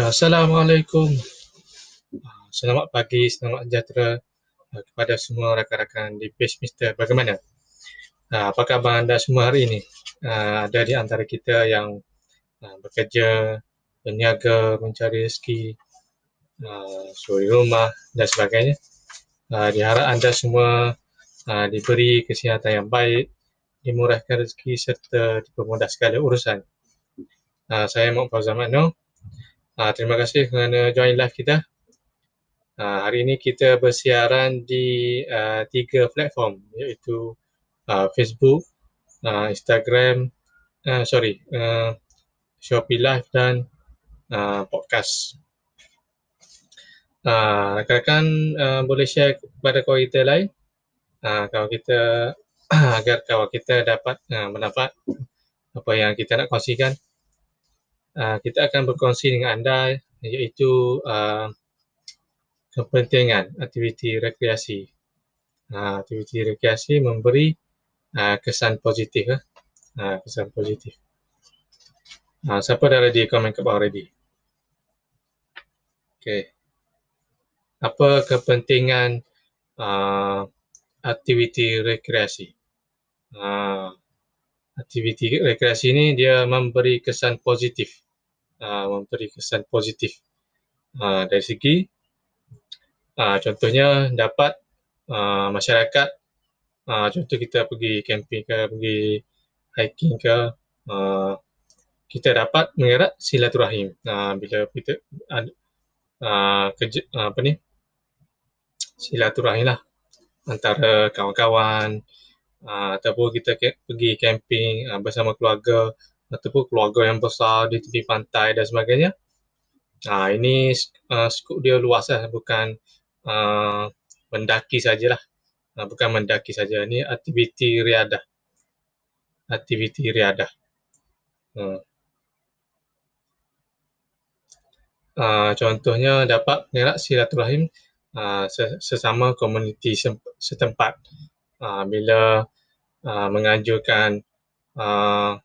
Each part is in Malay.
Ya, Assalamualaikum. Ah, Selamat pagi, selamat sejahtera ah, kepada semua rakan-rakan di Page Mister. Bagaimana? Ah, Apa khabar anda semua hari ini? Ada di antara kita yang bekerja, berniaga, mencari rezeki, suri rumah dan sebagainya. Diharap anda semua diberi kesihatan yang baik, dimurahkan rezeki serta dipermudah segala urusan. Saya Muhammad Fauzan Makno. Ah, Terima kasih kerana join live kita. Uh, hari ini kita bersiaran di uh, tiga platform iaitu uh, Facebook, uh, Instagram, uh, sorry, uh, Shopee Live dan uh, podcast. Uh, rakan-rakan uh, boleh share kepada kawan kita lain uh, kawan kita agar kawan kita dapat uh, mendapat apa yang kita nak kongsikan. Uh, kita akan berkongsi dengan anda iaitu uh, kepentingan aktiviti rekreasi. Ha, aktiviti rekreasi memberi ha, kesan positif. Ha, kesan positif. Ha, siapa dah ready? Komen kat bawah ready. Okay. Apa kepentingan uh, aktiviti rekreasi? Uh, aktiviti rekreasi ini dia memberi kesan positif. Uh, memberi kesan positif. Uh, dari segi Uh, contohnya dapat uh, masyarakat, uh, contoh kita pergi camping ke, pergi hiking ke, uh, kita dapat mengerat silaturahim. Uh, bila kita uh, kerja, apa ni, silaturahim lah antara kawan-kawan uh, ataupun kita ke, pergi camping uh, bersama keluarga ataupun keluarga yang besar di tepi pantai dan sebagainya. Uh, ini uh, skop dia luas lah, bukan uh, mendaki sajalah. Uh, bukan mendaki saja. Ini aktiviti riadah. Aktiviti riadah. Hmm. Uh, contohnya dapat mengerak silaturahim uh, sesama komuniti setempat. Uh, bila uh, menganjurkan uh,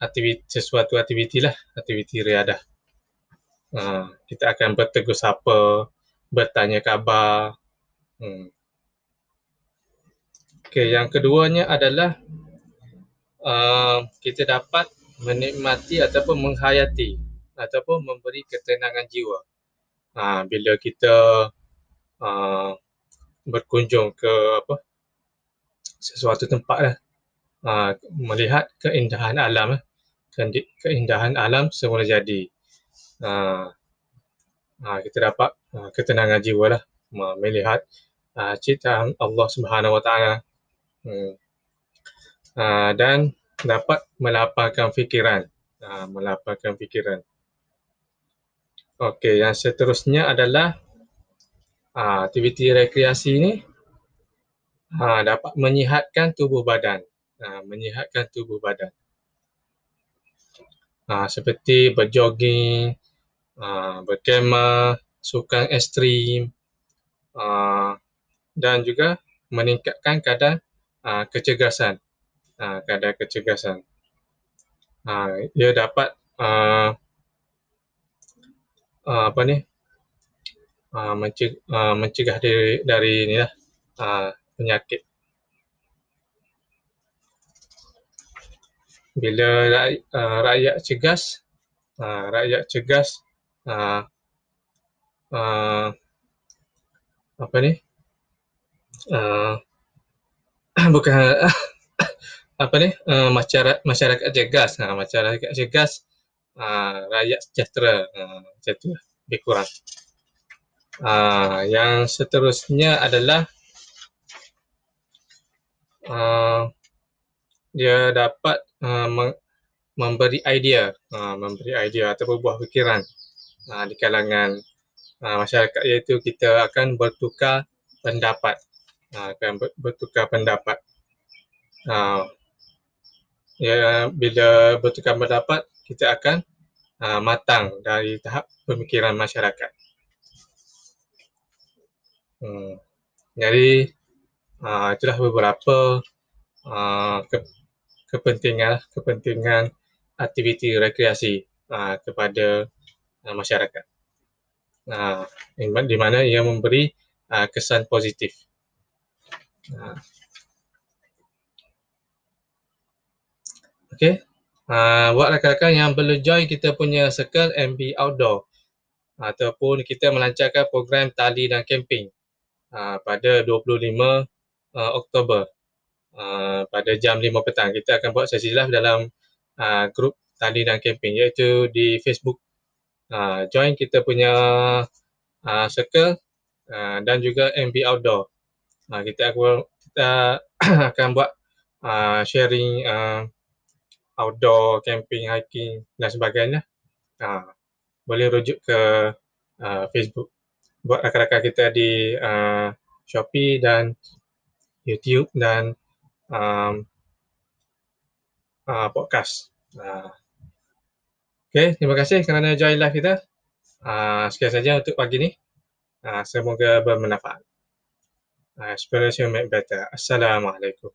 aktiviti, sesuatu aktiviti lah, aktiviti riadah. Uh, kita akan bertegur sapa, bertanya khabar. Hmm. Okey, yang keduanya adalah uh, kita dapat menikmati ataupun menghayati ataupun memberi ketenangan jiwa. Uh, bila kita uh, berkunjung ke apa sesuatu tempat lah, uh, melihat keindahan alam, keindahan alam semula jadi. Uh, uh, kita dapat uh, ketenangan jiwa lah melihat uh, ciptaan Allah Subhanahu Wa Taala hmm. dan dapat melapangkan fikiran, uh, melapangkan fikiran. Okey, yang seterusnya adalah uh, aktiviti rekreasi ini uh, dapat menyihatkan tubuh badan, uh, menyihatkan tubuh badan. Uh, seperti berjoging, uh, berkemah, sukan ekstrim uh, dan juga meningkatkan kadar uh, kecergasan. Uh, kadar kecergasan. Uh, ia dapat uh, uh, apa ni uh, mencegah, uh, mencegah dari, dari ni lah, uh, penyakit. Bila rakyat, uh, rakyat cergas, uh, rakyat cergas uh, apa ni? Bukan apa ni? Masyarakat masyarakat cergas uh, masyarakat cergas uh, rakyat sejahtera. Tu lebih kurang. Uh, yang seterusnya adalah uh, dia dapat uh, memberi idea. Uh, memberi idea atau buah fikiran uh, di kalangan uh, masyarakat. Iaitu kita akan bertukar pendapat. Uh, akan bertukar pendapat. Uh, ya bila bertukar pendapat kita akan uh, matang dari tahap pemikiran masyarakat. Hmm. jadi uh, itulah beberapa uh, ke, kepentingan kepentingan aktiviti rekreasi uh, kepada uh, masyarakat. Uh, di mana ia memberi uh, kesan positif. Uh. Okay. Uh, buat rakan-rakan yang belum join kita punya circle MB Outdoor ataupun kita melancarkan program tali dan camping uh, pada 25 uh, Oktober uh, pada jam 5 petang. Kita akan buat sesi live dalam uh, grup tali dan camping iaitu di Facebook. Uh, join kita punya uh, circle uh, dan juga MB Outdoor. Uh, kita akan kita akan buat uh, sharing uh, outdoor, camping, hiking dan sebagainya. Uh, boleh rujuk ke uh, Facebook buat rakan-rakan kita di uh, Shopee dan YouTube dan um, uh, podcast. Uh. Okay, terima kasih kerana join live kita. Uh, sekian saja untuk pagi ni. Uh, semoga bermanfaat. Uh, experience you make better. Assalamualaikum.